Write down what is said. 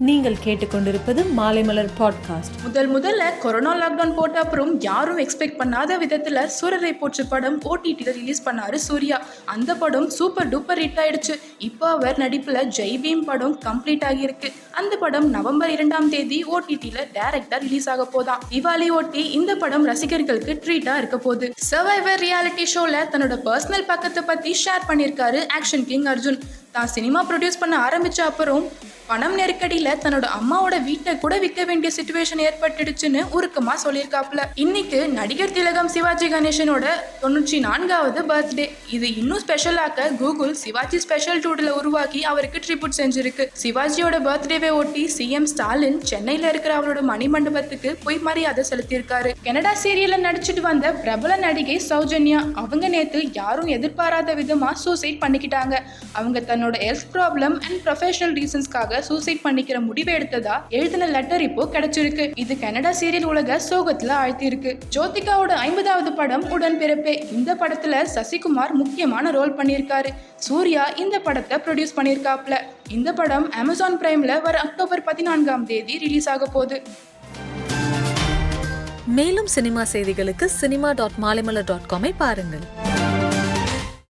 நீங்கள் கேட்டுக்கொண்டிருப்பது மாலைமலர் பாட்காஸ்ட் முதல் முதல்ல கொரோனா லாக்டவுன் போட்ட அப்புறம் யாரும் எக்ஸ்பெக்ட் பண்ணாத விதத்துல சூரரை போற்று படம் ஓடிடியில் ரிலீஸ் பண்ணாரு சூர்யா. அந்த படம் சூப்பர் டூப்பர் ஹிட் ஆயிடுச்சு. இப்போ அவர் நடிப்புல ஜெய் பீம் படம் கம்ப்ளீட் ஆகியிருக்கு. அந்த படம் நவம்பர் இரண்டாம் தேதி ஓடிடியில் டைரக்டா ரிலீஸ் ஆக போதா. திவாலி ஓட்டி இந்த படம் ரசிகர்களுக்கு ட்ரீட்டா இருக்க போகுது. சர்வைவர் ரியாலிட்டி ஷோல தன்னோட பர்சனல் பக்கத்தை பத்தி ஷேர் பண்ணியிருக்காரு ஆக்ஷன் கிங் அர்ஜுன். தான் சினிமா ப்ரொடியூஸ் பண்ண ஆரம்பித்த அப்புறம் பணம் நெருக்கடியில் தன்னோட அம்மாவோட வீட்டை கூட விற்க வேண்டிய சுச்சுவேஷன் ஏற்பட்டுடுச்சுன்னு உருக்கமாக சொல்லியிருக்காப்புல. இன்னைக்கு நடிகர் திலகம் சிவாஜி கணேசனோட தொண்ணூற்றி நான்காவது பர்த்டே இது இன்னும் ஸ்பெஷலாக்க கூகுள் சிவாஜி ஸ்பெஷல் டூடில் உருவாக்கி அவருக்கு ட்ரிபியூட் செஞ்சிருக்கு. சிவாஜியோட பர்த்டேவை ஒட்டி சிஎம் ஸ்டாலின் சென்னையில் இருக்கிற அவரோட மணிமண்டபத்துக்கு போய் மரியாதை செலுத்தியிருக்காரு. கனடா சீரியல்ல நடிச்சிட்டு வந்த பிரபல நடிகை சௌஜன்யா அவங்க நேத்து யாரும் எதிர்பாராத விதமா சூசைட் பண்ணிக்கிட்டாங்க. அவங்க தன்னோட ஹெல்த் ப்ராப்ளம் அண்ட் ப்ரொஃபஷனல் ரீசன்ஸ்க்காக சூசைட் பண்ணிக்கிற முடிவு எடுத்ததா? எழுதின லெட்டர் இப்போ கிடைச்சிருக்கு. இது கனடா சீரியல் உலக சோகத்துல ஆழ்த்தியிருக்கு. ஜோதிகாவோட ஐம்பதாவது படம் உடன்பிறப்பே. இந்த படத்துல சசிகுமார் முக்கியமான ரோல் பண்ணியிருக்காரு. சூர்யா இந்த படத்தை ப்ரொடியூஸ் பண்ணியிருக்காப்ல இந்த படம் அமேசான் பிரைம்ல வர அக்டோபர் பதினான்காம் தேதி ரிலீஸ் ஆக போகுது. மேலும் சினிமா செய்திகளுக்கு சினிமா டாட் மாலைமலர் டாட் காமை பாருங்கள்.